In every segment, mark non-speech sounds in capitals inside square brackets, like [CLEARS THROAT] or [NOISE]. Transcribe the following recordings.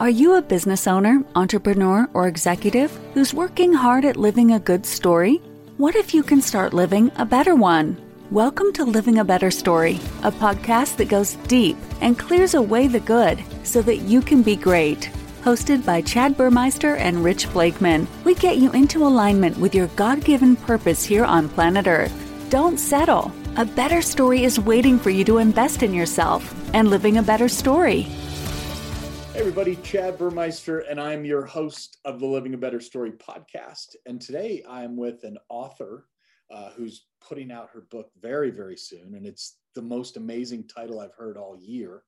Are you a business owner, entrepreneur, or executive who's working hard at living a good story? What if you can start living a better one? Welcome to Living a Better Story, a podcast that goes deep and clears away the good so that you can be great. Hosted by Chad Burmeister and Rich Blakeman, we get you into alignment with your God given purpose here on planet Earth. Don't settle. A better story is waiting for you to invest in yourself and living a better story. Hey everybody, Chad Burmeister, and I'm your host of the Living a Better Story podcast. And today I'm with an author uh, who's putting out her book very, very soon. And it's the most amazing title I've heard all year.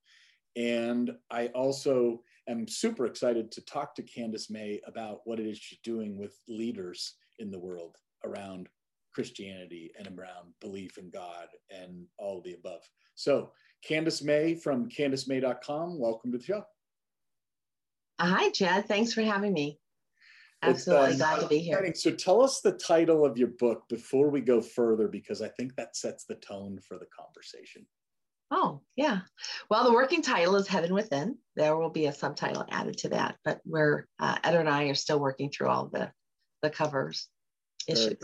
And I also am super excited to talk to Candace Mae about what it is she's doing with leaders in the world around Christianity and around belief in God and all the above. So, Candace Mae from CandaceMae.com, welcome to the show. Hi, Chad. Thanks for having me. Absolutely glad to be here. So tell us the title of your book before we go further, because I think that sets the tone for the conversation. Oh, yeah. Well, the working title is Heaven Within. There will be a subtitle added to that, but we're, uh, Ed and I are still working through all the, the covers issues.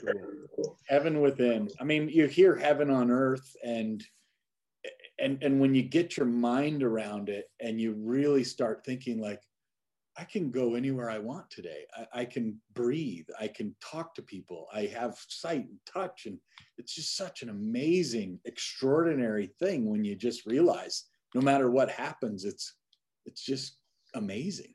Cool. Heaven Within. I mean, you hear heaven on earth and and and when you get your mind around it and you really start thinking like I can go anywhere I want today. I, I, can breathe. I can talk to people. I have sight and touch. And it's just such an amazing, extraordinary thing when you just realize no matter what happens, it's it's just amazing.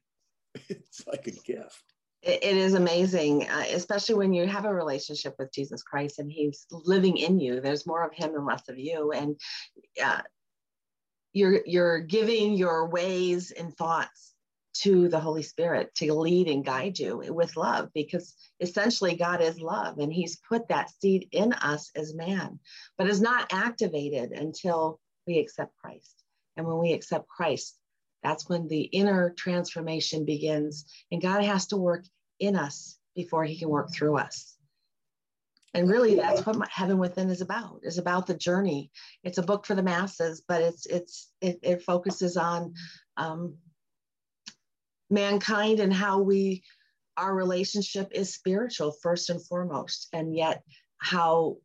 [LAUGHS] It's like a gift. it is amazing, uh, especially when you have a relationship with Jesus Christ and He's living in you. There's more of Him and less of you, and uh, you're you're giving your ways and thoughts to the Holy Spirit to lead and guide you with love because essentially God is love and He's put that seed in us as man, but is not activated until we accept Christ. And when we accept Christ, that's when the inner transformation begins. And God has to work in us before He can work through us. And really, that's what Heaven Within is about. is about the journey. It's a book for the masses, but it's it's it, it focuses on um, mankind and how we our relationship is spiritual first and foremost and yet how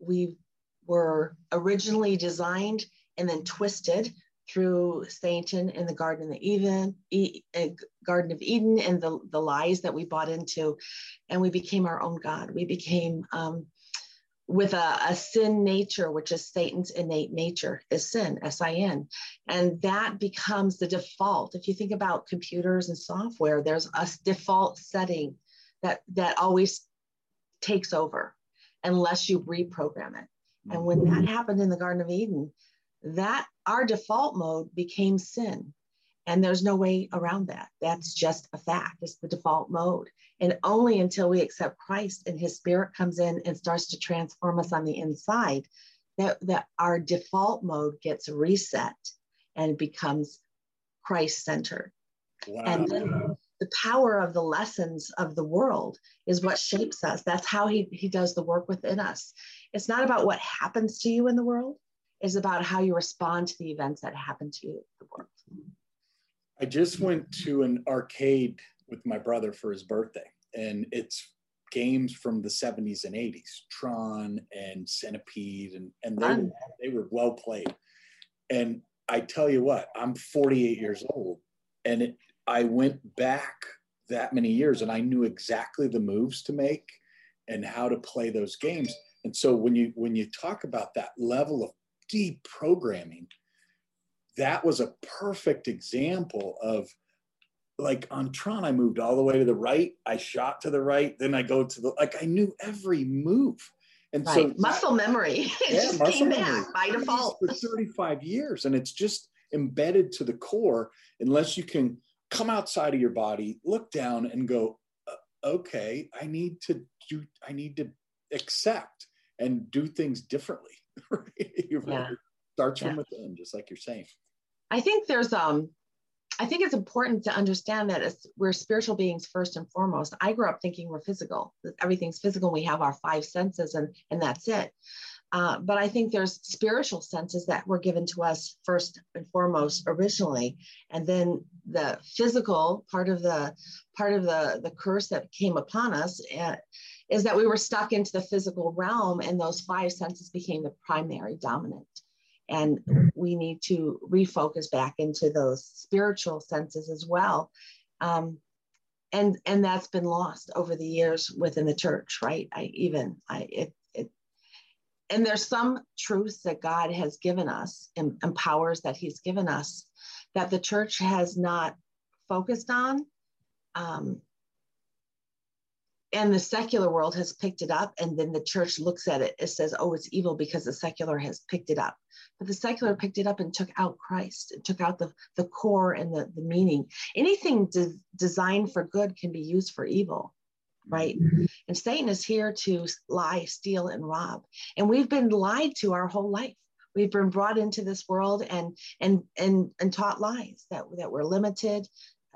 we were originally designed and then twisted through Satan in the Garden of Eden, uh, Garden of Eden, and the, the lies that we bought into, and we became our own God. We became um, with a, a, sin nature, which is Satan's innate nature, is sin, S I N. And that becomes the default. If you think about computers and software, there's a default setting that, that always takes over unless you reprogram it. And when that mm-hmm. happened in the Garden of Eden, that our default mode became sin. And there's no way around that. That's just a fact. It's the default mode. And only until we accept Christ and his spirit comes in and starts to transform us on the inside, that, that our default mode gets reset and becomes Christ centered. Wow. And then the power of the lessons of the world is what shapes us. That's how he, he does the work within us. It's not about what happens to you in the world, it's about how you respond to the events that happen to you in the world. I just went to an arcade with my brother for his birthday, and it's games from the 70s and 80s, Tron and Centipede, and, and they, were, they were well played. And I tell you what, I'm 48 years old, and it, I went back that many years and I knew exactly the moves to make and how to play those games. And so when you when you talk about that level of deep programming, that was a perfect example of like on Tron, I moved all the way to the right. I shot to the right. Then I go to the like I knew every move. And right. so muscle that, memory. [LAUGHS] It yeah, just came memory. back by default. For 35 years. And it's just embedded to the core unless you can come outside of your body, look down and go, uh, okay, I need to do, I need to accept and do things differently. [LAUGHS] yeah. Starts yeah. from within, just like you're saying. I think there's um I think it's important to understand that as we're spiritual beings first and foremost. I grew up thinking we're physical. Everything's physical. We have our five senses and and that's it. Uh, but I think there's spiritual senses that were given to us first and foremost originally, and then the physical part of the part of the the curse that came upon us uh, is that we were stuck into the physical realm, and those five senses became the primary dominant. And we need to refocus back into those spiritual senses as well. Um, and and that's been lost over the years within the church, right? I even I it it and there's some truths that God has given us and, and powers that He's given us that the church has not focused on. Um, and the secular world has picked it up, and then the church looks at it. It says, "Oh, it's evil because the secular has picked it up." But the secular picked it up and took out Christ. It took out the the core and the the meaning. Anything de- designed for good can be used for evil right? Mm-hmm. And Satan is here to lie, steal, and rob. And we've been lied to our whole life. We've been brought into this world and and and and taught lies that that we're limited,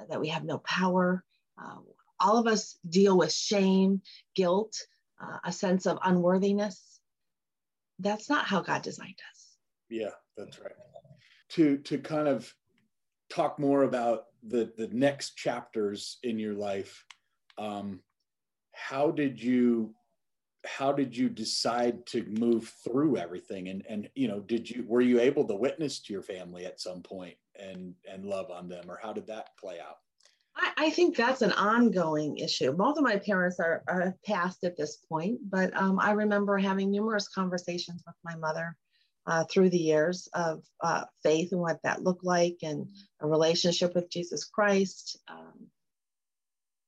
that we have no power. Uh, all of us deal with shame, guilt, uh, a sense of unworthiness. That's not how God designed us. Yeah, that's right. To to kind of talk more about the the next chapters in your life. Um, how did you how did you decide to move through everything and and you know did you were you able to witness to your family at some point and and love on them or how did that play out I, I think that's an ongoing issue. Both of my parents are, are past at this point, but um, I remember having numerous conversations with my mother uh, through the years of uh, faith and what that looked like and a relationship with Jesus Christ. Um,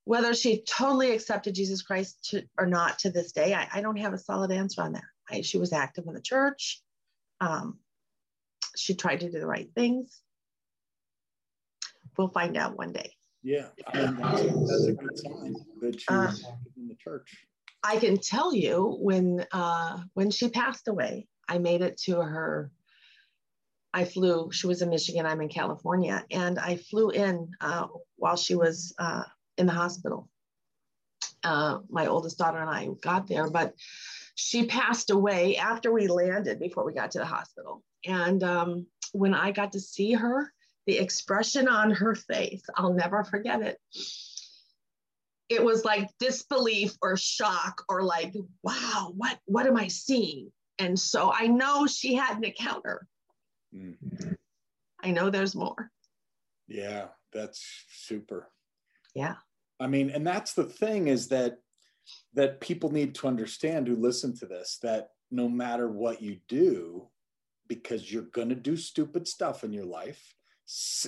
whether she totally accepted Jesus Christ to, or not to this day, I, I, don't have a solid answer on that. I, she was active in the church. Um, she tried to do the right things. We'll find out one day. Yeah, I that's, that's, a, good sign that she was uh, in the church. I can tell you when uh, when she passed away, I made it to her. I flew. She was in Michigan. I'm in California, and I flew in uh, while she was uh, in the hospital. Uh, my oldest daughter and I got there, but she passed away after we landed before we got to the hospital. And um, when I got to see her, the expression on her face, I'll never forget it. It was like disbelief or shock or like, wow, what, what am I seeing? And so I know she had an encounter. Mm-hmm. I know there's more. Yeah, that's super. Yeah. I mean, and that's the thing is that that people need to understand who listen to this that no matter what you do, because you're going to do stupid stuff in your life,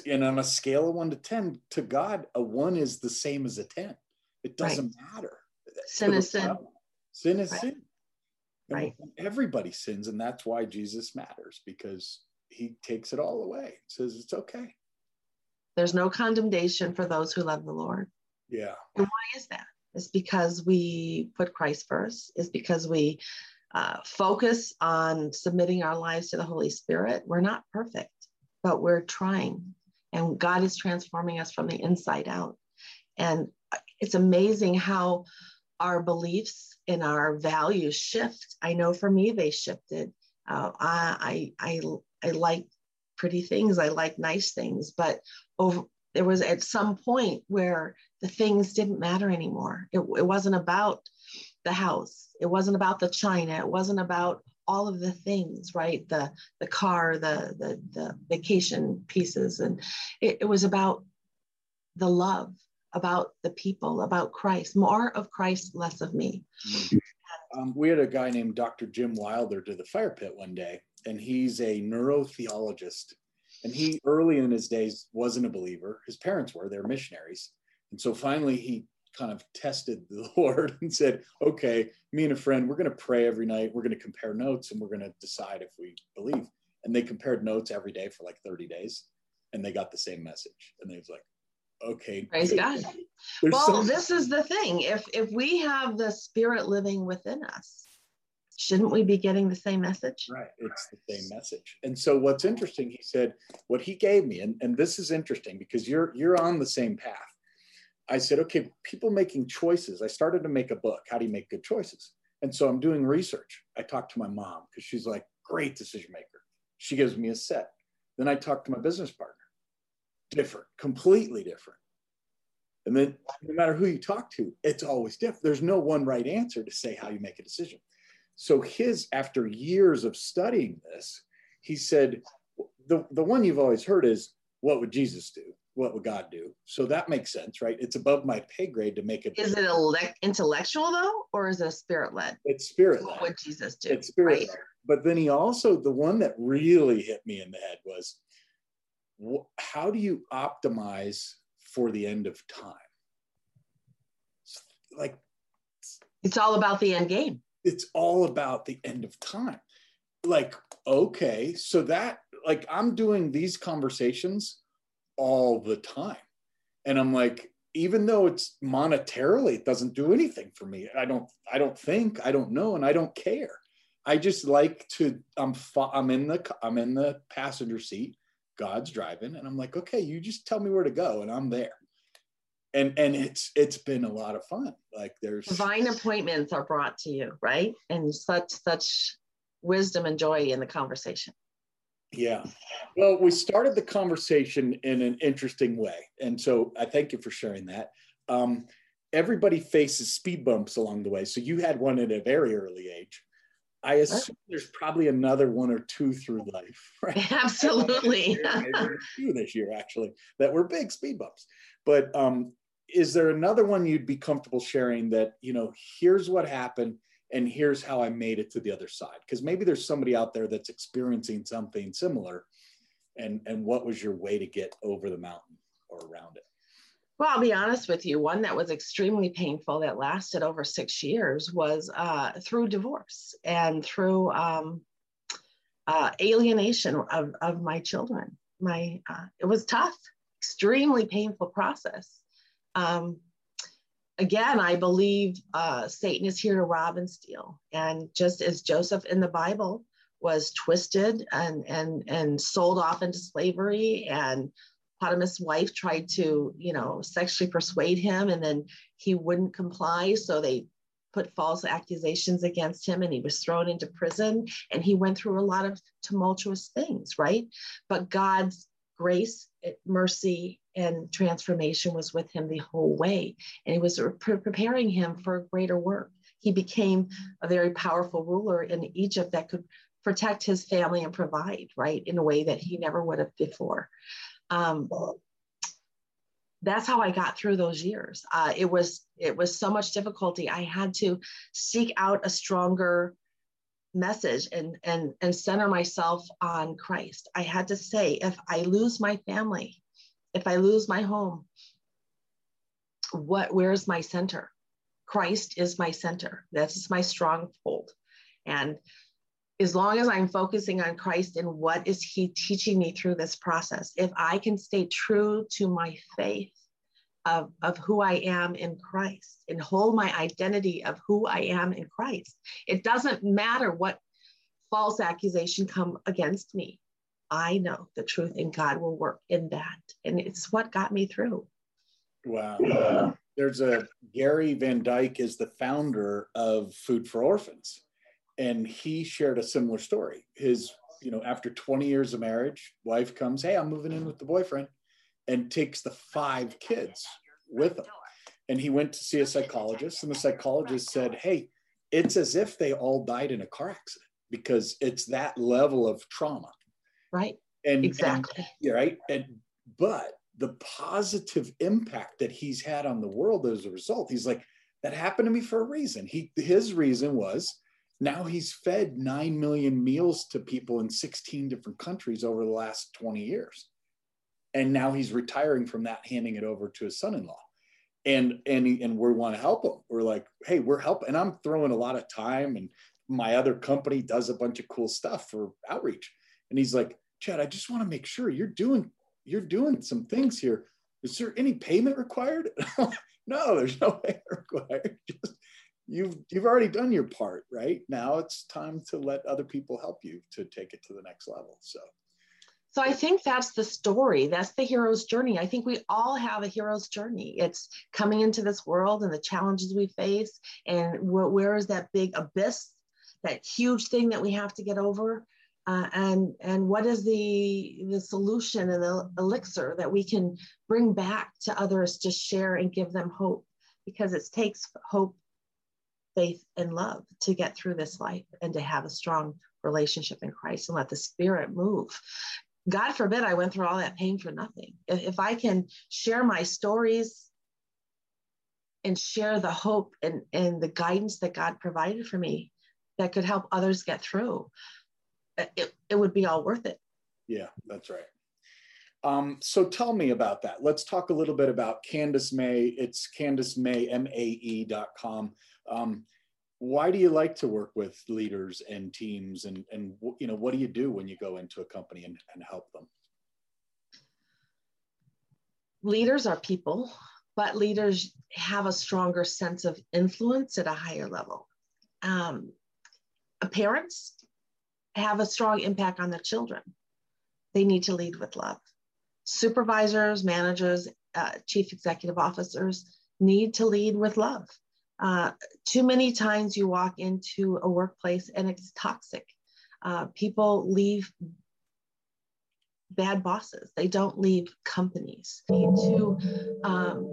and on a scale of one to 10, to God, a one is the same as a 10. It doesn't right. matter. Sin is sin. Sin is right. sin. right. Everybody sins, and that's why Jesus matters because he takes it all away. Says it's okay. There's no condemnation for those who love the Lord. Yeah. And why is that? It's because we put Christ first. It's because we uh, focus on submitting our lives to the Holy Spirit. We're not perfect, but we're trying. And God is transforming us from the inside out. And it's amazing how our beliefs and our values shift. I know for me, they shifted. Uh, I, I, I, I like pretty things. I like nice things, but over, there was at some point where the things didn't matter anymore. It, it wasn't about the house. It wasn't about the china. It wasn't about all of the things, right? The the car, the the, the vacation pieces, and it, it was about the love, about the people, about Christ. More of Christ, less of me. Um, we had a guy named Dr. Jim Wilder to the fire pit one day, and he's a neurotheologist. And he, early in his days, wasn't a believer. His parents were, they're missionaries. And so finally, he kind of tested the [LAUGHS] Lord and said, okay, me and a friend, we're going to pray every night. We're going to compare notes and we're going to decide if we believe. And they compared notes every day for like 30 days and they got the same message. And they was like, okay. Praise God. [LAUGHS] well, this is the thing. If if we have the spirit living within us, shouldn't we be getting the same message? Right. It's the same message. And so what's interesting, he said, what he gave me, and, and this is interesting because you're you're on the same path I said, okay, people making choices. I started to make a book. How do you make good choices? And so I'm doing research. I talk to my mom because she's like, great decision maker. She gives me a set. Then I talk to my business partner. Different, completely different. And then no matter who you talk to, it's always different. There's no one right answer to say how you make a decision. So his, after years of studying this, he said, the, the one you've always heard is, what would Jesus do? What would God do? So that makes sense, right? It's above my pay grade to make it. Is it elect- intellectual though, or is it spirit led? It's spirit led. What would Jesus do? It's spirit right? led. But then he also, the one that really hit me in the head was, how do you optimize for the end of time? Like It's all about the end game. it's all about the end of time. Like, okay, so that, like, I'm doing these conversations all the time. And I'm like, even though it's monetarily, it doesn't do anything for me. I don't, I don't think, I don't know, and I don't care. I just like to, I'm, I'm in the, I'm in the passenger seat. God's driving, and I'm like, okay, you just tell me where to go, and I'm there. And and it's it's been a lot of fun. Like there's Divine appointments are brought to you, right? And such such wisdom and joy in the conversation. Yeah. Well, we started the conversation in an interesting way. And so I thank you for sharing that. Um, everybody faces speed bumps along the way. So you had one at a very early age. I assume there's probably another one or two through life, [LAUGHS] right? [LAUGHS] Absolutely. [LAUGHS] Maybe a few this year, actually, that were big speed bumps. But um, is there another one you'd be comfortable sharing that, you know, here's what happened and here's how I made it to the other side? Because maybe there's somebody out there that's experiencing something similar. And, and what was your way to get over the mountain or around it? Well, I'll be honest with you. One that was extremely painful that lasted over six years was uh, through divorce and through um, uh, alienation of, of my children. My uh, it was tough, extremely painful process. Um, again, I believe uh, Satan is here to rob and steal, and just as Joseph in the Bible was twisted and and and sold off into slavery and Potiphar wife tried to, you know, sexually persuade him and then he wouldn't comply. So they put false accusations against him and he was thrown into prison and he went through a lot of tumultuous things, right? But God's grace, mercy, and transformation was with him the whole way. And he was pre- preparing him for a greater work. He became a very powerful ruler in Egypt that could protect his family and provide, right, in a way that he never would have before um, that's how I got through those years. Uh, it was it was so much difficulty. I had to seek out a stronger message and and and center myself on Christ. I had to say, if I lose my family, if I lose my home, what where's my center? Christ is my center. That's my stronghold, and as long as I'm focusing on Christ and what is He teaching me through this process, if I can stay true to my faith of, of who I am in Christ and hold my identity of who I am in Christ, it doesn't matter what false accusation come against me. I know the truth and God will work in that. And it's what got me through. Wow. There's a Gary Van Dyke is the founder of Food for Orphans and he shared a similar story. His, you know, after 20 years of marriage, wife comes, Hey, I'm moving in with the boyfriend, and takes the five kids with him. And he went to see a psychologist, and the psychologist said, Hey, it's as if they all died in a car accident because it's that level of trauma. Right. And exactly. And, right. And but the positive impact that he's had on the world as a result, he's like, that happened to me for a reason. He his reason was now he's fed 9 million meals to people in 16 different countries over the last 20 years and now he's retiring from that handing it over to his son-in-law and and and we want to help him we're like hey we're helping and i'm throwing a lot of time and my other company does a bunch of cool stuff for outreach and he's like chad i just want to make sure you're doing you're doing some things here is there any payment required [LAUGHS] no there's no payment required [LAUGHS] just you've you've already done your part right now it's time to let other people help you to take it to the next level so So I think that's the story. That's the hero's journey. I think we all have a hero's journey. It's coming into this world and the challenges we face, and wh- where is that big abyss, that huge thing that we have to get over, uh, and and what is the the solution and the elixir that we can bring back to others to share and give them hope, because it takes hope, faith, and love to get through this life and to have a strong relationship in Christ and let the Spirit move. God forbid I went through all that pain for nothing. If, if I can share my stories and share the hope and, and the guidance that God provided for me that could help others get through, it, it would be all worth it. Yeah, that's right. Um, so tell me about that. Let's talk a little bit about Candace Mae. It's Candace Mae, M-A-E.com. Um, why do you like to work with leaders and teams and and you know what do you do when you go into a company and, and help them leaders are people but leaders have a stronger sense of influence at a higher level um, parents have a strong impact on the children they need to lead with love supervisors managers uh, chief executive officers need to lead with love uh, too many times you walk into a workplace and it's toxic. Uh, people leave bad bosses. They don't leave companies. They need to um,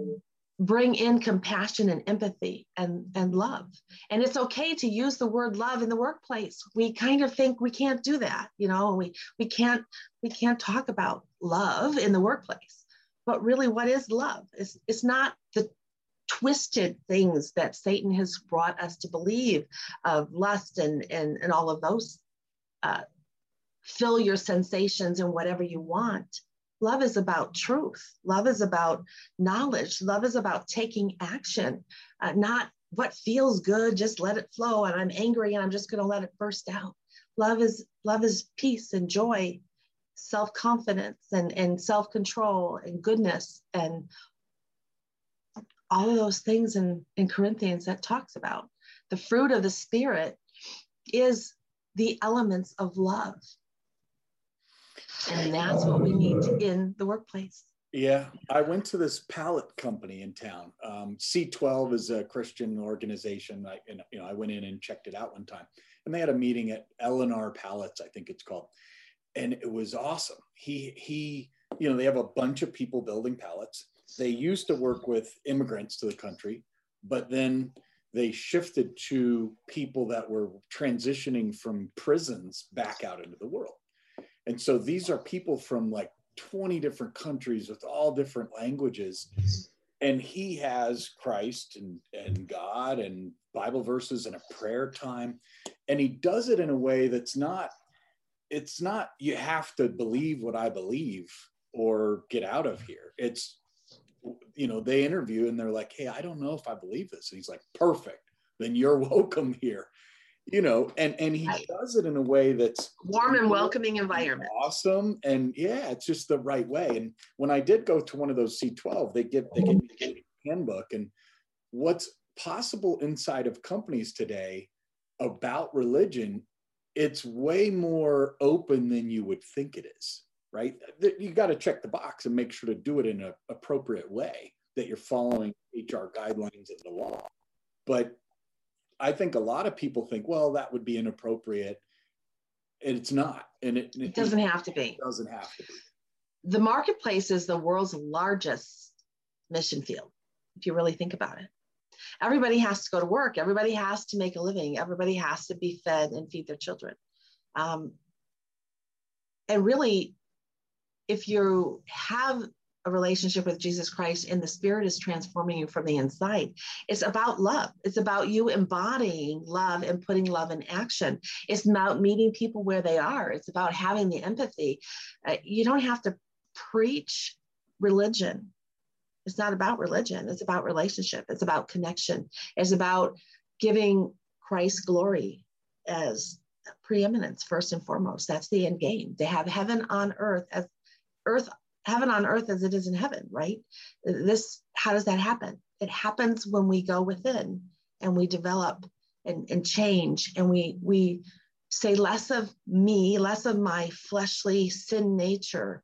bring in compassion and empathy and, and love. And it's okay to use the word love in the workplace. We kind of think we can't do that, you know, we, we can't we can't talk about love in the workplace. But really, what is love? It's, it's not the twisted things that Satan has brought us to believe of lust and, and, and all of those. Uh, fill your sensations and whatever you want. Love is about truth. Love is about knowledge. Love is about taking action, uh, not what feels good, just let it flow. And I'm angry and I'm just going to let it burst out. Love is love is peace and joy, self-confidence and, and self-control and goodness and all of those things in, in Corinthians that talks about. The fruit of the Spirit is the elements of love. And that's what we need in the workplace. Yeah, I went to this pallet company in town. Um, C12 is a Christian organization. I, and, you know, I went in and checked it out one time, and they had a meeting at Eleanor Pallets, I think it's called, and it was awesome. He he, you know, they have a bunch of people building pallets, they used to work with immigrants to the country, but then they shifted to people that were transitioning from prisons back out into the world. And so these are people from like 20 different countries with all different languages. And he has Christ and, and God and Bible verses and a prayer time. And he does it in a way that's not, it's not, you have to believe what I believe or get out of here. It's you know, they interview and they're like, hey, I don't know if I believe this. And he's like, perfect. Then you're [LAUGHS] welcome here. You know, and and he right. does it in a way that's warm and welcoming environment. Awesome. And yeah, it's just the right way. And when I did go to one of those C12, they give they give me a handbook and what's possible inside of companies today about religion, it's way more open than you would think it is right? You got to check the box and make sure to do it in an appropriate way that you're following HR guidelines and the law. But I think a lot of people think, well, that would be inappropriate. And it's not. And it, it, it doesn't have to be. It doesn't have to be. The marketplace is the world's largest mission field, if you really think about it. Everybody has to go to work. Everybody has to make a living. Everybody has to be fed and feed their children. Um, and really, if you have a relationship with Jesus Christ and the Spirit is transforming you from the inside. It's about love. It's about you embodying love and putting love in action. It's about meeting people where they are. It's about having the empathy. Uh, you don't have to preach religion. It's not about religion. It's about relationship. It's about connection. It's about giving Christ glory as preeminence first and foremost. That's the end game. To have heaven on earth as earth heaven on earth as it is in heaven right this how does that happen it happens when we go within and we develop and, and change and we we say less of me, less of my fleshly sin nature,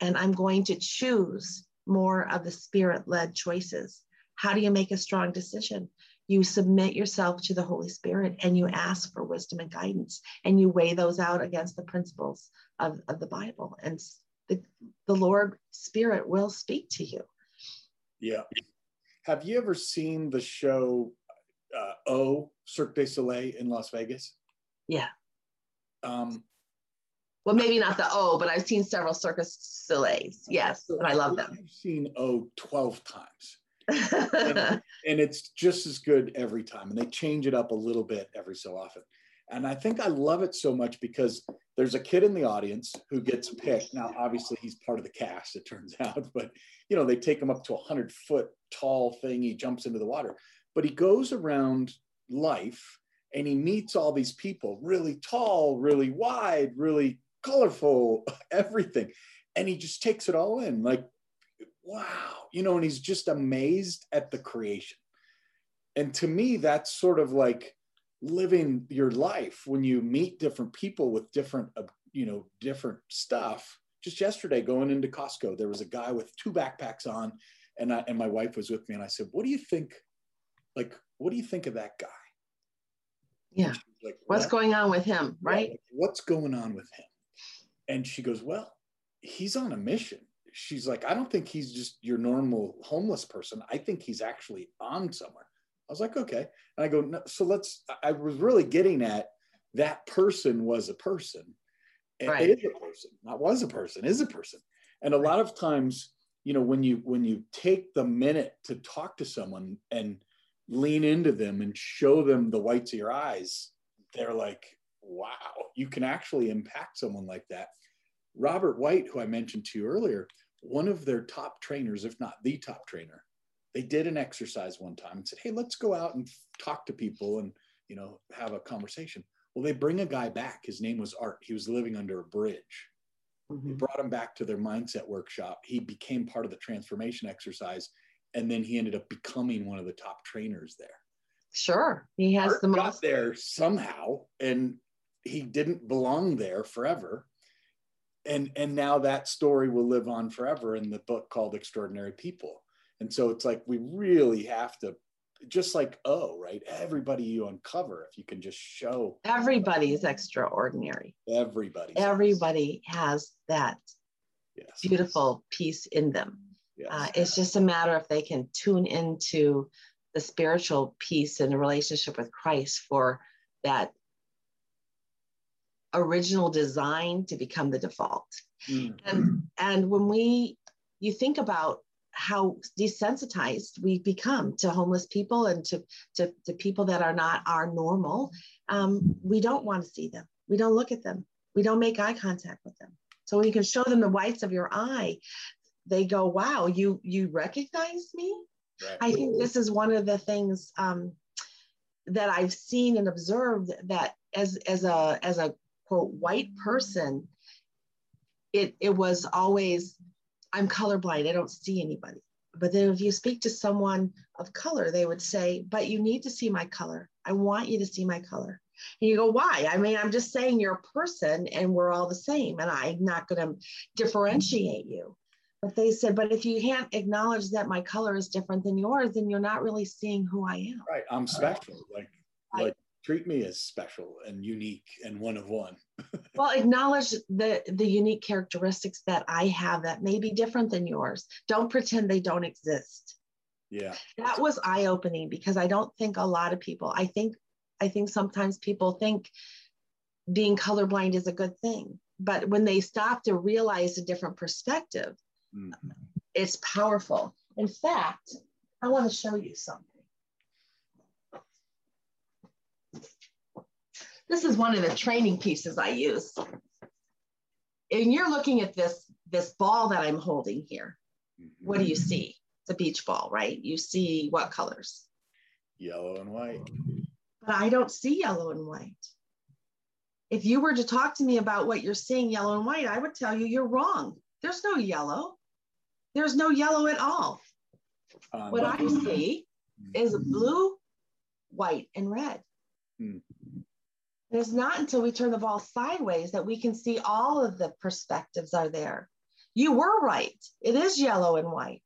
and I'm going to choose more of the spirit led choices. How do you make a strong decision? You submit yourself to the Holy Spirit and you ask for wisdom and guidance, and you weigh those out against the principles of, of the Bible. And the, the Lord Spirit will speak to you. Yeah. Have you ever seen the show uh, O Cirque du Soleil in Las Vegas? Yeah. Um, well, maybe not the O, but I've seen several Circus Soleils. Yes, and I love them. I've seen O 12 times. [LAUGHS] and, and it's just as good every time. And they change it up a little bit every so often. And I think I love it so much because there's a kid in the audience who gets picked. Now, obviously, he's part of the cast, it turns [LAUGHS] out, but you know, they take him up to a hundred foot tall thing. He jumps into the water, but he goes around life and he meets all these people really tall, really wide, really colorful, [LAUGHS] everything. And he just takes it all in like, wow, you know, and he's just amazed at the creation. And to me, that's sort of like living your life when you meet different people with different, uh, you know, different stuff. Just yesterday, going into Costco, there was a guy with two backpacks on, and I and my wife was with me, and I said, "What do you think? Like, what do you think of that guy?" Yeah. Like, what's going on with him, right? Yeah, like, what's going on with him? And she goes, Well, he's on a mission. She's like, I don't think he's just your normal homeless person. I think he's actually on somewhere. I was like, okay. And I go, no, so let's, I was really getting at that person was a person. And right. is a person, not was a person, is a person. And a lot of times, you know, when you when you take the minute to talk to someone and lean into them and show them the whites of your eyes, they're like, wow, you can actually impact someone like that. Robert White, who I mentioned to you earlier, one of their top trainers, if not the top trainer, they did an exercise one time and said, Hey, let's go out and talk to people and, you know, have a conversation. Well, they bring a guy back. His name was Art. He was living under a bridge. Mm-hmm. They brought him back to their mindset workshop. He became part of the transformation exercise and then he ended up becoming one of the top trainers there. Sure, he has Art the most got there somehow, and he didn't belong there forever. And and now that story will live on forever in the book called Extraordinary People. And so it's like we really have to just like oh right everybody you uncover if you can just show everybody is extraordinary everybody everybody has that yes. beautiful piece in them Yes. Uh, it's just a matter if they can tune into the spiritual piece and the relationship with Christ for that original design to become the default. Mm-hmm. And and when we you think about how desensitized we become to homeless people and to, to, to people that are not our normal, um, we don't want to see them. We don't look at them. We don't make eye contact with them. So when you can show them the whites of your eye, they go, wow, you you recognize me? Right. I think this is one of the things um, that I've seen and observed that as as a as a quote white person, it it was always I'm colorblind. I don't see anybody. But then if you speak to someone of color, they would say, but you need to see my color. I want you to see my color. And you go, why? I mean, I'm just saying you're a person and we're all the same, and I'm not going to differentiate you. But they said, but if you can't acknowledge that my color is different than yours, then you're not really seeing who I am. Right. I'm special. Like, like treat me as special and unique and one of one. [LAUGHS] well, acknowledge the the unique characteristics that I have that may be different than yours. Don't pretend they don't exist. Yeah. That was eye-opening because I don't think a lot of people, I think I think sometimes people think being colorblind is a good thing. But when they stop to realize a different perspective, Mm-hmm. It's powerful. In fact, I want to show you something. This is one of the training pieces I use. And you're looking at this, this ball that I'm holding here. Mm-hmm. What do you see? It's a beach ball, right? You see what colors? Yellow and white. But I don't see yellow and white. If you were to talk to me about what you're seeing yellow and white, I would tell you you're wrong. There's no yellow. There's no yellow at all. Um, what I see is blue, white, and red. Hmm. And it's not until we turn the ball sideways that we can see all of the perspectives are there. You were right. It is yellow and white,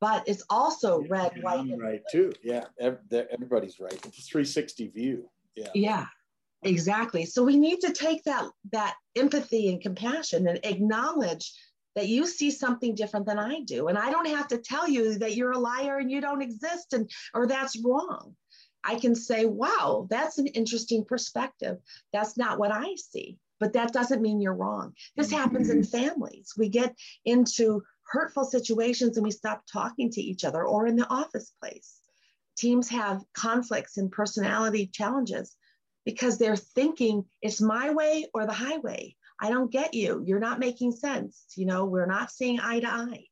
but it's also red, white, I'm and right too. Yeah, everybody's right. It's a 360 view. Yeah. yeah exactly so we need to take that that empathy and compassion and acknowledge that you see something different than i do and i don't have to tell you that you're a liar and you don't exist and or that's wrong i can say wow that's an interesting perspective that's not what i see but that doesn't mean you're wrong this happens in mm-hmm. families we get into hurtful situations and we stop talking to each other or in the office place teams have conflicts and personality challenges because they're thinking it's my way or the highway. I don't get you. You're not making sense. You know, we're not seeing eye to eye.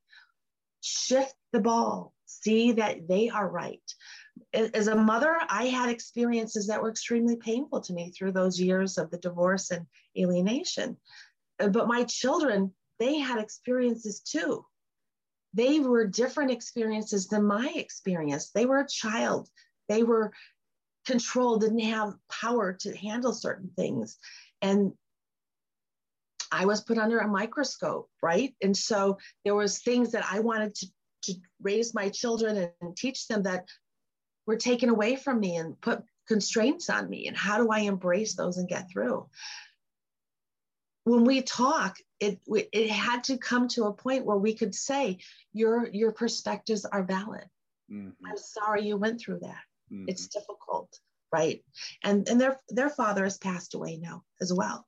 Shift the ball. See that they are right. As a mother, I had experiences that were extremely painful to me through those years of the divorce and alienation. Uh, But my children, they had experiences too. They were different experiences than my experience. They were a child. They were control, didn't have power to handle certain things. And I was put under a microscope, right? And so there was things that I wanted to, to raise my children and teach them that were taken away from me and put constraints on me. And how do I embrace those and get through? When we talk, it it had to come to a point where we could say your your perspectives are valid. Mhm, I'm sorry you went through that mhm. it's difficult right and and their their father has passed away now as well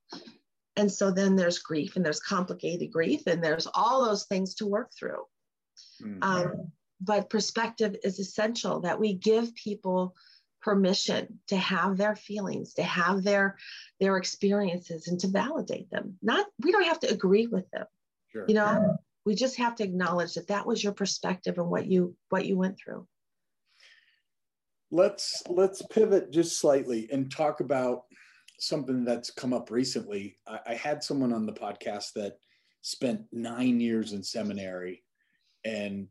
and so then there's grief and there's complicated grief and there's all those things to work through Mhm. um, but perspective is essential that we give people permission to have their feelings to have their their experiences and to validate them. Not we don't have to agree with them. Sure. you know we just have to acknowledge that that was your perspective and what you what you went through. Let's let's pivot just slightly and talk about something that's come up recently. I, I had someone on the podcast that spent nine years in seminary and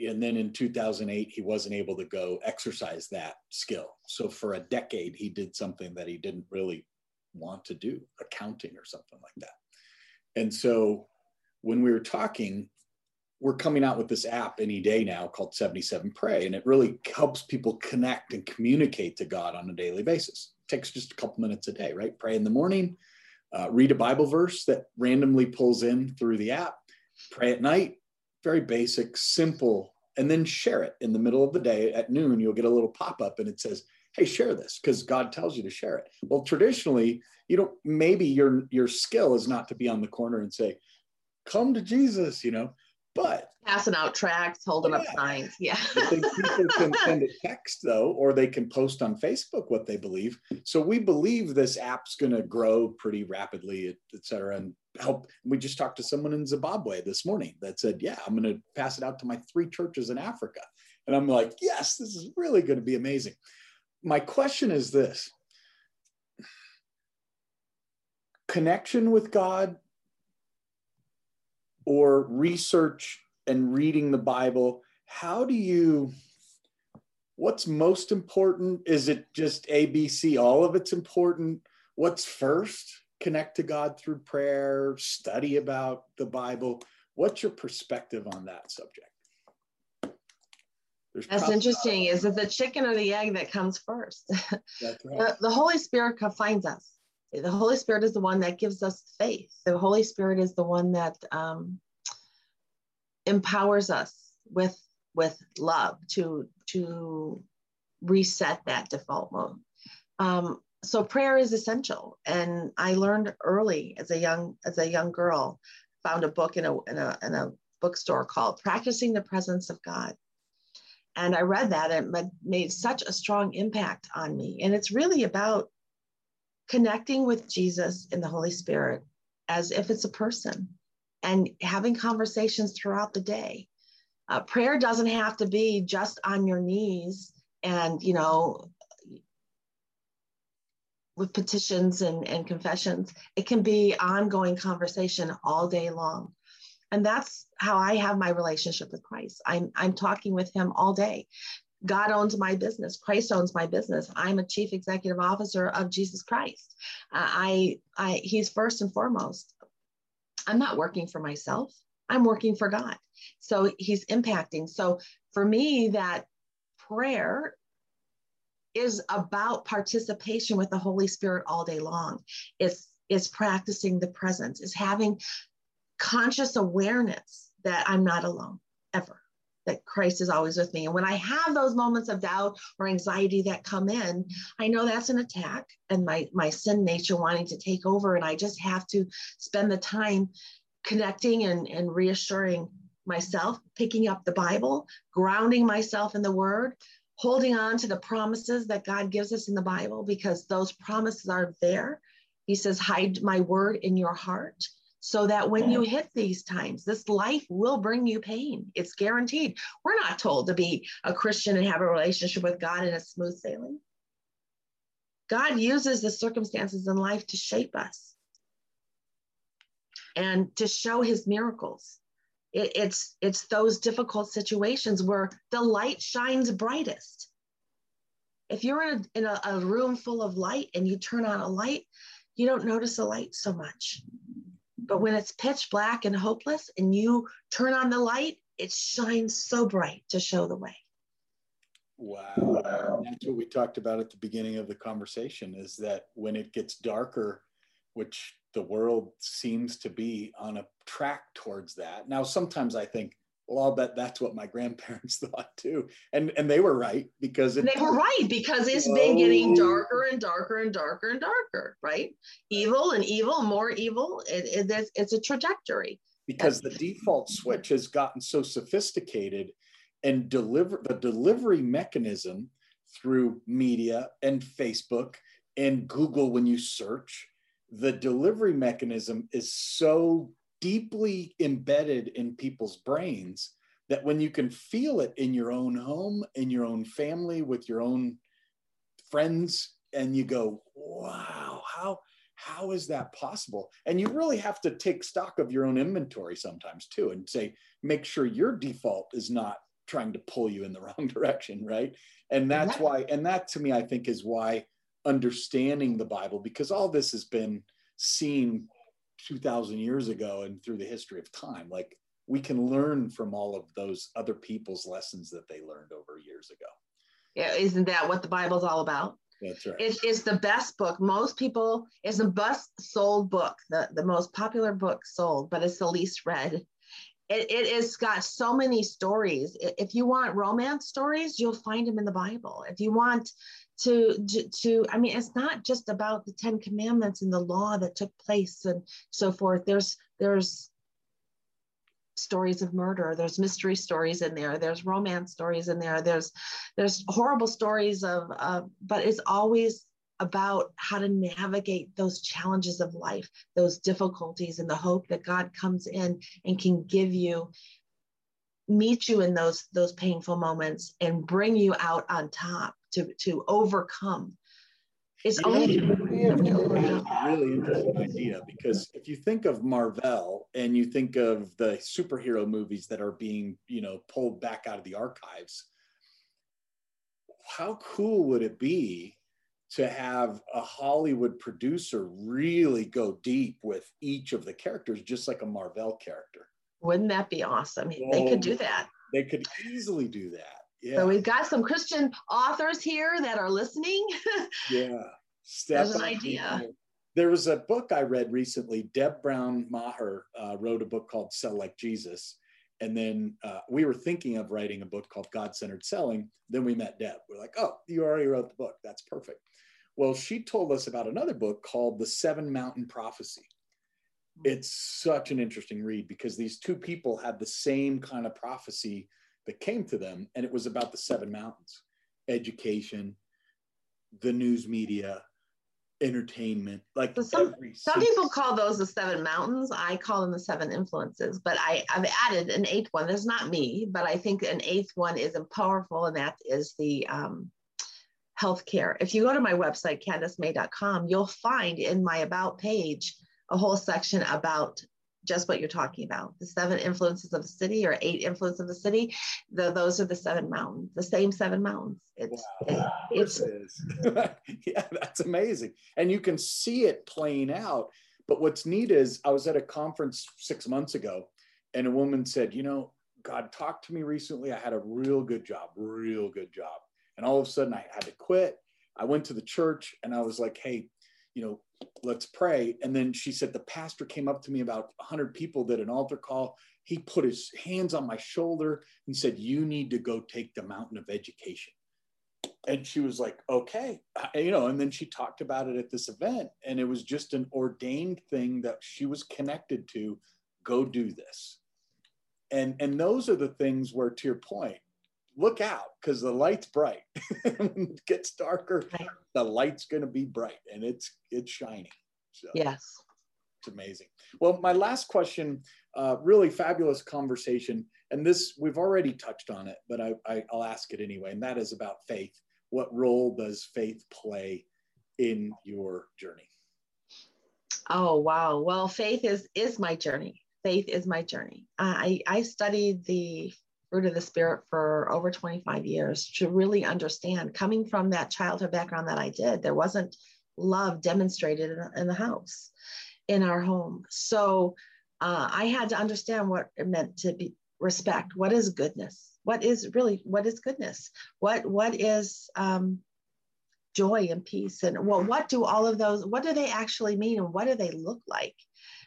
and then in 2008 he wasn't able to go exercise that skill so for a decade he did something that he didn't really want to do accounting or something like that and so when we were talking we're coming out with this app any day now called 77 Pray, and it really helps people connect and communicate to God on a daily basis. It takes just a couple minutes a day, right? Pray in the morning, uh, read a Bible verse that randomly pulls in through the app, pray at night, very basic, simple, and then share it in the middle of the day at noon. You'll get a little pop up and it says, Hey, share this because God tells you to share it. Well, traditionally, you don't, maybe your, your skill is not to be on the corner and say, Come to Jesus, you know, but passing out tracts holding up signs yeah [LAUGHS] people can send a text though, or they can post on Facebook what they believe. So we believe this app's going to grow pretty rapidly, et cetera, and help. We just talked to someone in Zimbabwe this morning that said, "Yeah, I'm going to pass it out to my three churches in Africa," and I'm like, "Yes, this is really going to be amazing." My question is this: connection with God or research and reading the Bible, how do you, what's most important? Is it just ABC? All of it's important. What's first? Connect to God through prayer, study about the Bible. What's your perspective on that subject? There's That's interesting. Is it the chicken or the egg that comes first? [LAUGHS] That's right. the, the Holy Spirit finds us. The Holy Spirit is the one that gives us faith. The Holy Spirit is the one that um, empowers us with with love to to reset that default mode. Um, so prayer is essential, and I learned early as a young as a young girl. Found a book in a in a in a bookstore called "Practicing the Presence of God." and I read that and it made such a strong impact on me. And it's really about connecting with Jesus and the Holy Spirit as if it's a person and having conversations throughout the day. Uh, prayer doesn't have to be just on your knees and, you know, with petitions and, and confessions. It can be ongoing conversation all day long and that's how I have my relationship with Christ. I'm I'm talking with him all day. God owns my business. Christ owns my business. I'm a chief executive officer of Jesus Christ. Uh, I, I, he's first and foremost. I'm not working for myself. I'm working for God. So he's impacting. So for me, that prayer is about participation with the Holy Spirit all day long. It's is practicing the presence, is having conscious awareness that I'm not alone ever, that Christ is always with me. And when I have those moments of doubt or anxiety that come in, I know that's an attack and my, my sin nature wanting to take over. And I just have to spend the time connecting and, and reassuring myself, picking up the Bible, grounding myself in the word, holding on to the promises that God gives us in the Bible because those promises are there. He says, hide my word in your heart so that when you hit these times, this life will bring you pain. It's guaranteed. We're not told to be a Christian and have a relationship with God in a smooth sailing. God uses the circumstances in life to shape us and to show his miracles. It, it's, it's those difficult situations where the light shines brightest. If you're in, a, in a, a room full of light and you turn on a light, you don't notice the light so much but when it's pitch black and hopeless and you turn on the light, it shines so bright to show the way. Wow. That's what we talked about at the beginning of the conversation is that when it gets darker, which the world seems to be on a track towards that. Now, sometimes I think, well, I'll bet that's what my [LAUGHS] grandparents thought too. And and they were right because it, they were right because it's oh. been getting darker and darker and darker and darker, right? Evil and evil, more evil. It, it, it's a trajectory. Because the default [LAUGHS] switch has gotten so sophisticated and deliver the delivery mechanism through media and Facebook and Google when you search, the delivery mechanism is so deeply embedded in people's brains that when you can feel it in your own home, in your own family, with your own friends, and you go, wow, how how is that possible? And you really have to take stock of your own inventory sometimes too, and say, make sure your default is not trying to pull you in the [LAUGHS] wrong direction, right? And that's why, and that to me, I think is why understanding the Bible, because all this has been seen 2000 years ago and through the history of time like we can learn from all of those other people's lessons that they learned over years ago. Yeah isn't that what the bible's all about? That's right. It is the best book. Most people it's the best sold book the, the most popular book sold but it's the least read. It, it has got so many stories. If you want romance stories you'll find them in the bible. If you want to, to, i mean it's not just about the 10 commandments and the law that took place and so forth. There's there's stories of murder. There's mystery stories in there. There's romance stories in there. There's there's horrible stories of uh, but it's always about how to navigate those challenges of life those difficulties and the hope that god comes in and can give you meet you in those those painful moments and bring you out on top to, to overcome. It's you only a really interesting idea because if you think of Marvel and you think of the superhero movies that are being, you know, pulled back out of the archives, how cool would it be to have a Hollywood producer really go deep with each of the characters, just like a Marvel character? Wouldn't that be awesome? Oh, they could oh, do that. They could easily do that. Yeah. So we've got some Christian authors here that are listening. [LAUGHS] yeah. Step There's an idea. There was a book I read recently. Deb Brown Maher uh, wrote a book called Sell Like Jesus. And then uh, we were thinking of writing a book called God Centered Selling. Then we met Deb. We're like, oh, you already wrote the book. That's perfect. Well, she told us about another book called The Seven Mountain Prophecy. It's such an interesting read because these two people had the same kind of prophecy that came to them, and it was about the seven mountains education, the news media, entertainment like so some, some people call those the seven mountains. I call them the seven influences but I, i've added an eighth one. There's not me but i think an eighth one is powerful and that is the um, healthcare. If you go to my website CandaceMae.com you'll find in my about page a whole section about just what you're talking about. The seven influences of the city or eight influences of the city. The, those are the seven mountains, the same seven mountains. It's, wow. it, it's [LAUGHS] yeah, that's amazing. And you can see it playing out. But what's neat is I was at a conference six months ago and a woman said, you know, God talked to me recently. I had a real good job, real good job. And all of a sudden I had to quit. I went to the church and I was like, hey, you know, let's pray. And then she said, the pastor came up to me about 100 people did an altar call. He put his hands on my shoulder and said, You need to go take the mountain of education. And she was like, Okay. You know, and then she talked about it at this event. And it was just an ordained thing that she was connected to go do this. And, and those are the things where, to your point, look out because the light's bright. [LAUGHS] it gets darker, right. the light's going to be bright and it's it's shining. So yes, it's amazing. Well, my last question, uh, really fabulous conversation, and this we've already touched on it, but I, I I'll ask it anyway, and that is about faith. What role does faith play in your journey? Oh wow! Well, faith is is my journey faith is my journey. I, I studied the fruit of the spirit for over 25 years to really understand coming from that childhood background that I did, there wasn't love demonstrated in, in the house, in our home. So uh, I had to understand what it meant to be respect. What is goodness? What is really, what is goodness? What, what is, um, joy and peace and well what do all of those what do they actually mean and what do they look like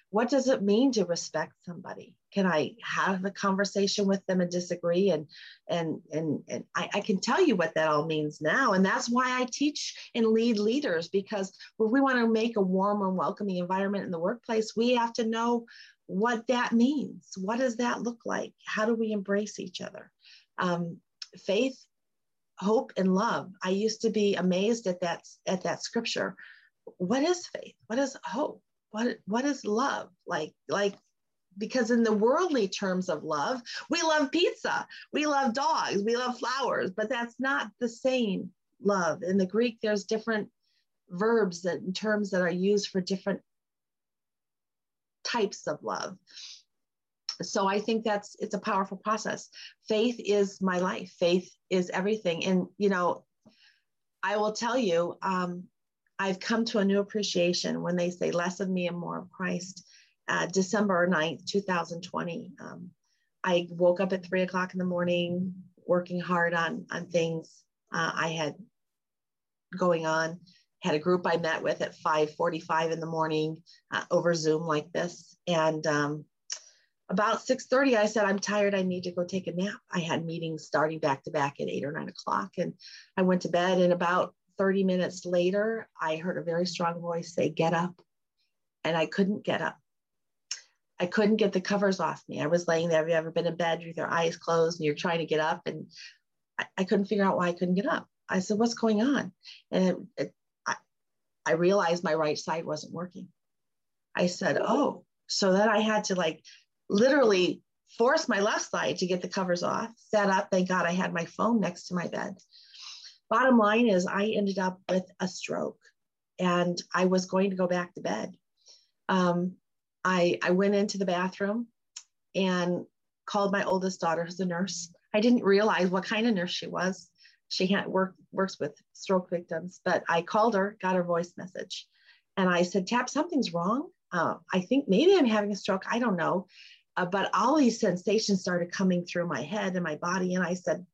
what does it mean to respect somebody? Can i have a conversation with them and disagree? And and and, and I, I, can tell you what that all means now. And that's why i teach and lead leaders because if we want to make a warm and welcoming environment in the workplace we have to know what that means. What does that look like? How do we embrace each other? Um, faith hope and love. I used to be amazed at that at that scripture. What is faith? What is hope what what is love? Like like because in the worldly terms of love we love pizza we love dogs we love flowers but that's not the same love. In the greek there's different verbs and terms that are used for different types of love. So i think that's it's a powerful process. Faith is my life. Faith is everything. And you know i will tell you um, I've come to a new appreciation when they say less of me and more of Christ. Uh, December 9th, 2020, um, I woke up at three o'clock in the morning, working hard on, on things uh, I had going on. Had a group I met with at 5:45 in the morning uh, over Zoom like this, and um, about 6:30, I said, "I'm tired. I need to go take a nap." I had meetings starting back to back at eight or nine o'clock, and I went to bed. And about 30 minutes later, I heard a very strong voice say, Get up. And I couldn't get up. I couldn't get the covers off me. I was laying there. Have you ever been in bed with your eyes closed and you're trying to get up? And I, I couldn't figure out why I couldn't get up. I said, What's going on? And it, it, I, I realized my right side wasn't working. I said, Oh, so then I had to like literally force my left side to get the covers off, sat up. Thank God I had my phone next to my bed. Bottom line is, I ended up with a stroke and I was going to go back to bed. Um, I, I went into the bathroom and called my oldest daughter, who's a nurse. I didn't realize what kind of nurse she was. She had work, works with stroke victims, but I called her, got her voice message, and I said, "Tab, something's wrong. Uh, I think maybe I'm having a stroke. I don't know." Uh, but all these sensations started coming through my head and my body, and I said,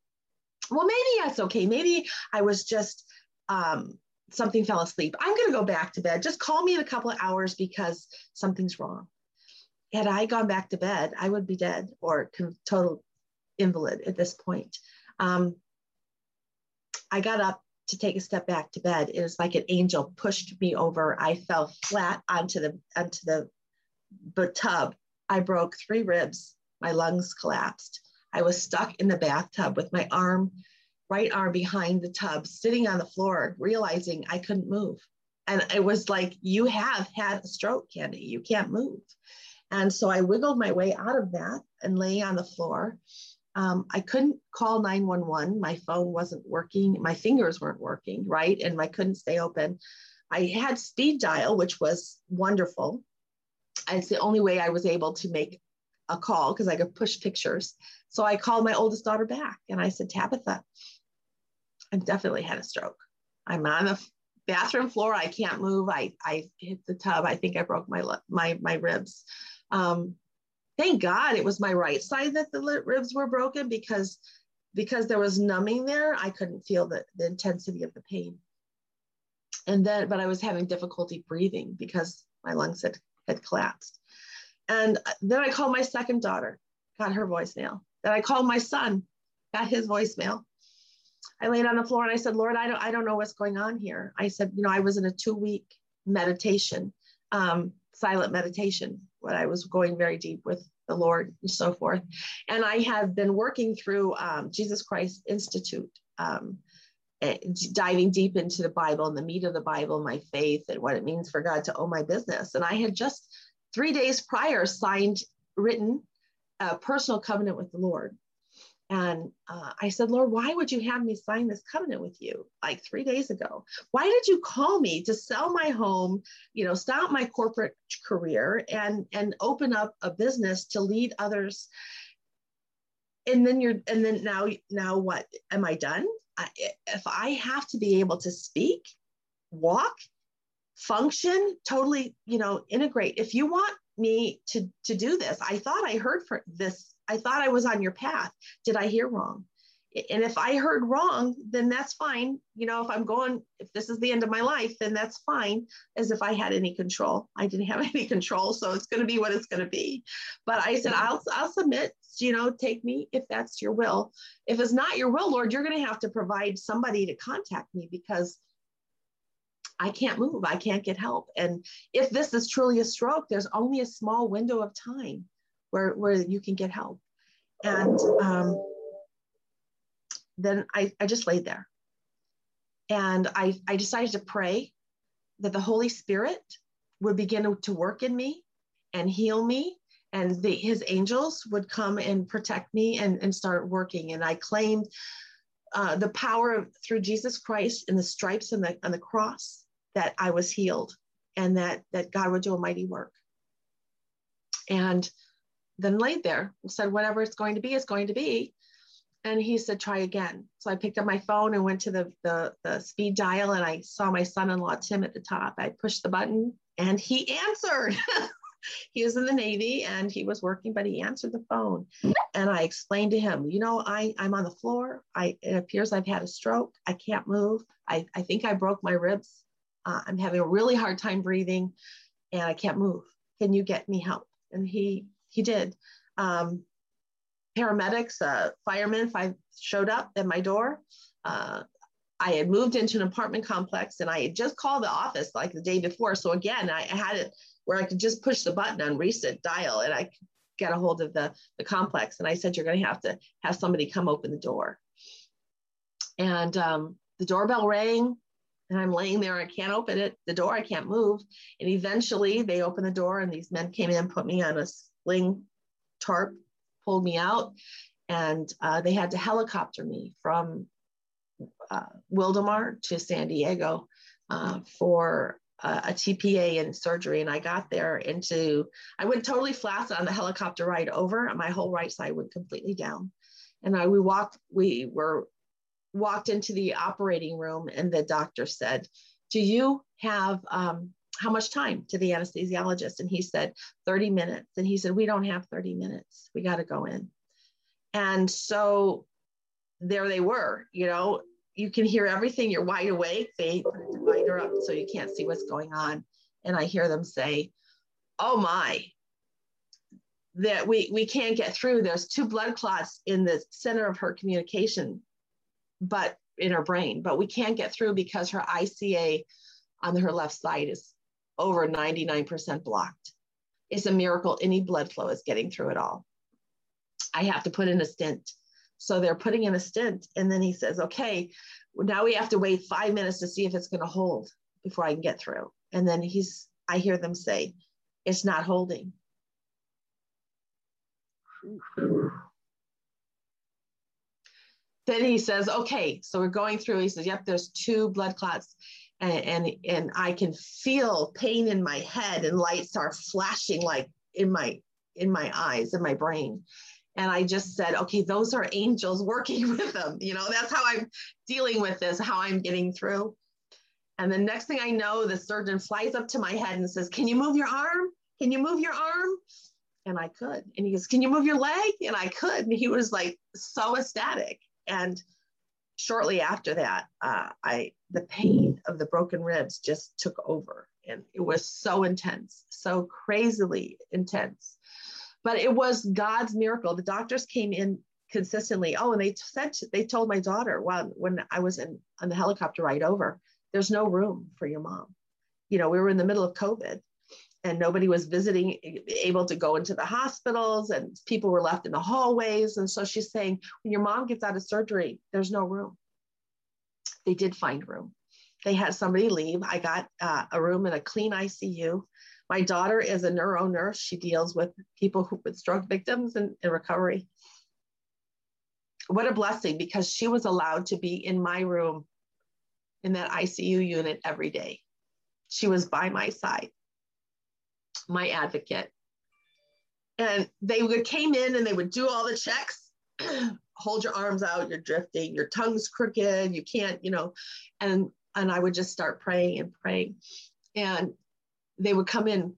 well, maybe that's okay. Maybe I was just um, something fell asleep. I'm going to go back to bed. Just call me in a couple of hours because something's wrong. Had I gone back to bed, I would be dead or total invalid at this point. Um, I got up to take a step back to bed. It was like an angel pushed me over. I fell flat onto the onto the, the tub. I broke three ribs. My lungs collapsed. I was stuck in the bathtub with my arm, right arm behind the tub, sitting on the floor, realizing I couldn't move. And it was like, you have had a stroke, Candy. You can't move. And so I wiggled my way out of that and lay on the floor. Um, I couldn't call 911. My phone wasn't working. My fingers weren't working, right? And I couldn't stay open. I had speed dial, which was wonderful. it's the only way I was able to make a call because I could push pictures. So I called my oldest daughter back and I said, Tabitha, I've definitely had a stroke. I'm on the bathroom floor. I can't move. I, I hit the tub. I think I broke my, my, my ribs. Um, thank God it was my right side that the ribs were broken because, because there was numbing there. I couldn't feel the, the intensity of the pain. And then, but I was having difficulty breathing because my lungs had, had collapsed. And then I called my second daughter, got her voicemail. Then I called my son, got his voicemail. I laid on the floor and I said, Lord, I don't, I don't know what's going on here. I said, you know, I was in a two week meditation, um, silent meditation, when I was going very deep with the Lord and so forth. And I have been working through um, Jesus Christ Institute, um, eh, diving deep into the Bible and the meat of the Bible, my faith, and what it means for God to own my business. And I had just three days prior signed, written a personal covenant with the Lord. And uh, I said, Lord, why would you have me sign this covenant with you like three days ago? Why did you call me to sell my home, you know, stop my corporate career and and open up a business to lead others? And then you're, and then now, now what? Am I done? I, if I have to be able to speak, walk, function, totally, you know, integrate. If you want me to to do this, I thought I heard for this I thought I was on your path. Did I hear wrong? And if I heard wrong, then that's fine. You know, if I'm going, if this is the end of my life, then that's fine, as if I had any control. I didn't have [LAUGHS] any control, so it's going to be what it's going to be. But I said, mm-hmm. I'll, I'll submit. You know, take me if that's your will. If it's not your will, Lord, you're going to have to provide somebody to contact me because I can't move. I can't get help. And if this is truly a stroke, there's only a small window of time where, where you can get help. And um, then I, I just laid there. And I, I decided to pray that the Holy Spirit would begin to work in me and heal me and the, his angels would come and protect me and, and start working. And I claimed uh, the power of through Jesus Christ and the stripes on the, on the cross that I was healed and that, that God would do a mighty work. And then laid there and said, whatever it's going to be, it's going to be. And he said, try again. So I picked up my phone and went to the, the, the speed dial and I saw my son-in-law, Tim, at the top. I pushed the button and he answered. [LAUGHS] he was in the Navy and he was working, but he answered the phone. And I explained to him, you know, I, I'm on the floor. I, it appears I've had a stroke. I can't move. I, I think I broke my ribs. Uh, I'm having a really hard time breathing and I can't move. Can you get me help? And he he did. Um, paramedics, uh, firemen five, showed up at my door. Uh, I had moved into an apartment complex and I had just called the office like the day before. So again, I had it where I could just push the button on reset dial and I could get a hold of the, the complex. And I said, you're going to have to have somebody come open the door. And um, the doorbell rang and I'm laying there. I can't open it. The door, I can't move. And eventually they opened the door and these men came in, put me on a sling tarp pulled me out, and uh, they had to helicopter me from uh, Wildomar to San Diego uh, for a TPA and surgery. And I got there into, I went totally flat on the helicopter ride over. My whole right side went completely down. And I, we walked, we were walked into the operating room, and the doctor said, Do you have um, how much time to the anesthesiologist? And he said, 30 minutes. And he said, We don't have 30 minutes. We got to go in. And so there they were, you know, you can hear everything. You're wide awake. They put a divider up so you can't see what's going on. And I hear them say, Oh my, that we, we can't get through. There's two blood clots in the center of her communication, but in her brain, but we can't get through because her ICA on her left side is over 99% blocked. It's a miracle any blood flow is getting through at all. I have to put in a stent. So they're putting in a stent. And then he says, okay, now we have to wait five minutes to see if it's going to hold before I can get through. And then he's, I hear them say, it's not holding. Then he says, okay, so we're going through. He says, yep, there's two blood clots and, and and I can feel pain in my head and lights are flashing like in my in my eyes in my brain and I just said, okay, those are angels working [LAUGHS] with them. You know, that's how I'm dealing with this, how I'm getting through. And the next thing I know, the surgeon flies up to my head and says, Can you move your arm? Can you move your arm? And I could. And he goes, Can you move your leg? And I could. And he was like so ecstatic. And shortly after that, uh, I the pain of the broken ribs just took over. And it was so intense, so crazily intense. But it was God's miracle. The doctors came in consistently. Oh, and they said they told my daughter well, when I was in on the helicopter ride over, there's no room for your mom. You know, we were in the middle of COVID and nobody was visiting, able to go into the hospitals, and people were left in the hallways. And so she's saying, when your mom gets out of surgery, there's no room. They did find room. They had somebody leave. I got uh, a room in a clean ICU. My daughter is a neuro nurse. She deals with people who with stroke victims and in recovery. What a blessing because she was allowed to be in my room in that ICU unit every day. She was by my side, my advocate. And they would came in and they would do all the checks. [CLEARS THROAT] Hold your arms out, you're drifting, your tongue's crooked, you can't, you know, and and I would just start praying and praying. And they would come in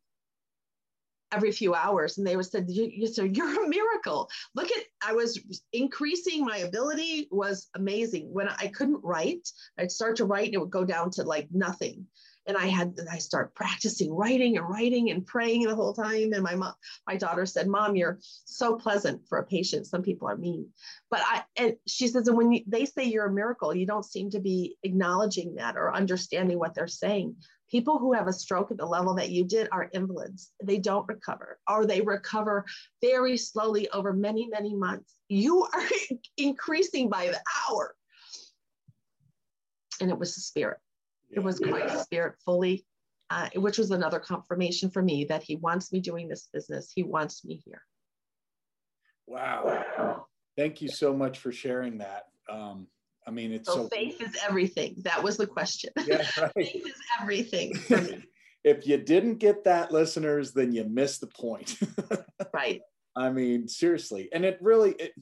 every few hours and they would said you, you, you're a miracle look at i was increasing my ability was amazing when i couldn't write i'd start to write and it would go down to like nothing and i had i start practicing writing and writing and praying the whole time and my mom my daughter said mom you're so pleasant for a patient some people are mean but i and she says and when you, they say you're a miracle you don't seem to be acknowledging that or understanding what they're saying People who have a stroke at the level that you did are invalids. They don't recover, or they recover very slowly over many, many months. You are [LAUGHS] increasing by the hour. And it was the spirit. It was Christ's spirit fully, uh, which was another confirmation for me that he wants me doing this business. He wants me here. Wow. Thank you so much for sharing that. Um, I mean, it's so, so faith is everything. That was the question. [LAUGHS] Yeah, [LAUGHS] right. faith is everything [LAUGHS] for me. if you didn't get that, listeners, then you missed the point. right. I mean, seriously. And it really, it,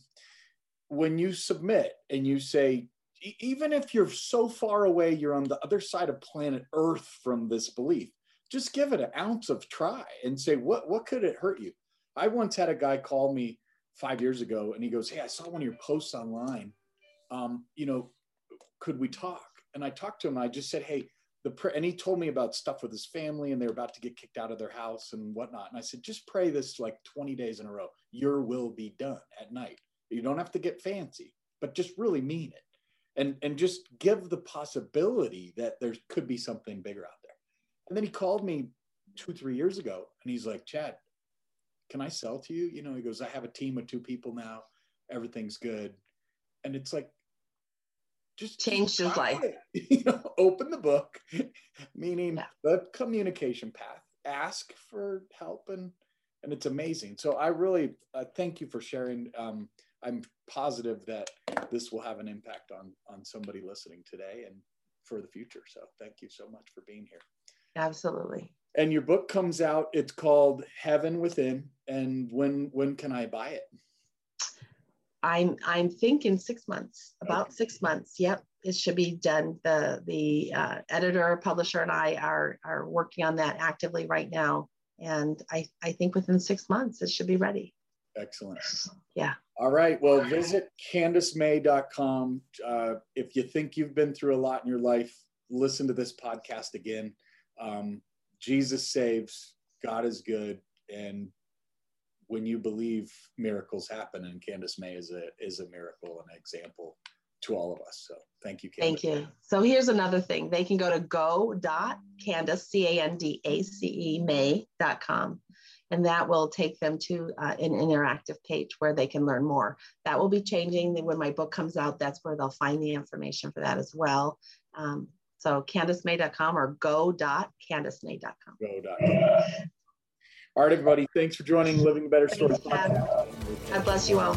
when you submit and you say, even if you're so far away, you're on the other side of planet Earth from this belief, just give it an ounce of try and say, what, what could it hurt you? I once had a guy call me five years ago and he goes, Hey, I saw one of your posts online um, you know, could we talk? And I talked to him. I just said, hey, the pr-, and he told me about stuff with his family and they were about to get kicked out of their house and whatnot. And I said, just pray this like 20 days in a row. Your will be done at night. You don't have to get fancy, but just really mean it. And, and just give the possibility that there could be something bigger out there. And then he called me two, three years ago and he's like, Chad, can I sell to you? You know, he goes, I have a team of two people now. Everything's good. And it's like, just changed his life. [LAUGHS] you know, open the book, meaning yeah. the communication path. Ask for help, and and it's amazing. So I really uh, thank you for sharing. Um, I'm positive that this will have an impact on on somebody listening today and for the future. So thank you so much for being here. Absolutely. And your book comes out. It's called Heaven Within. And when when can I buy it? I'm I'm thinking six months, about okay. six months. Yep, it should be done. The the uh, editor, publisher, and I are are working on that actively right now, and I I think within six months it should be ready. Excellent. Yeah. All right. Well, visit CandaceMae.com. Uh, if you think you've been through a lot in your life, listen to this podcast again. Um, Jesus saves. God is good, and when you believe miracles happen and Candace Mae is a is a miracle and an example to all of us. So thank you, Candace. Thank you. So here's another thing. They can go to go.candace, C-A-N-D-A-C-E, Mae.com. And that will take them to uh, an interactive page where they can learn more. That will be changing when my book comes out. That's where they'll find the information for that as well. Um, so CandaceMae.com or go.CandaceMae.com. Go.com. All right, everybody. Thanks for joining Living a Better Story. God bless you all.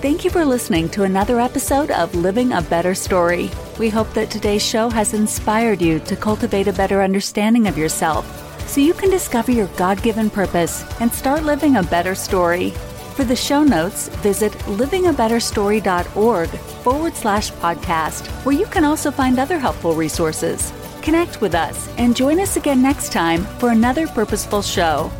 Thank you for listening to another episode of Living a Better Story. We hope that today's show has inspired you to cultivate a better understanding of yourself so you can discover your God given purpose and start living a better story. For the show notes, visit livingabetterstory.org forward slash podcast, where you can also find other helpful resources. Connect with us and join us again next time for another purposeful show.